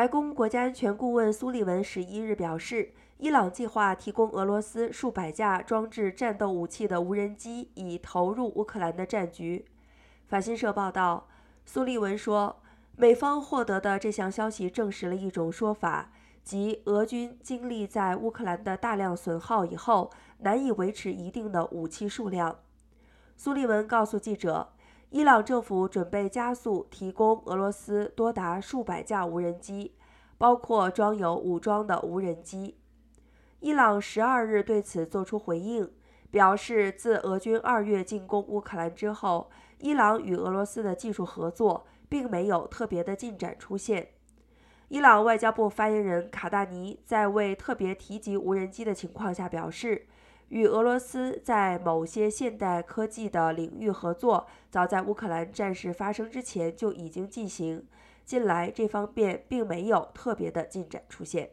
白宫国家安全顾问苏利文十一日表示，伊朗计划提供俄罗斯数百架装置战斗武器的无人机，以投入乌克兰的战局。法新社报道，苏利文说，美方获得的这项消息证实了一种说法，即俄军经历在乌克兰的大量损耗以后，难以维持一定的武器数量。苏利文告诉记者。伊朗政府准备加速提供俄罗斯多达数百架无人机，包括装有武装的无人机。伊朗十二日对此作出回应，表示自俄军二月进攻乌克兰之后，伊朗与俄罗斯的技术合作并没有特别的进展出现。伊朗外交部发言人卡达尼在未特别提及无人机的情况下表示。与俄罗斯在某些现代科技的领域合作，早在乌克兰战事发生之前就已经进行。近来这方面并没有特别的进展出现。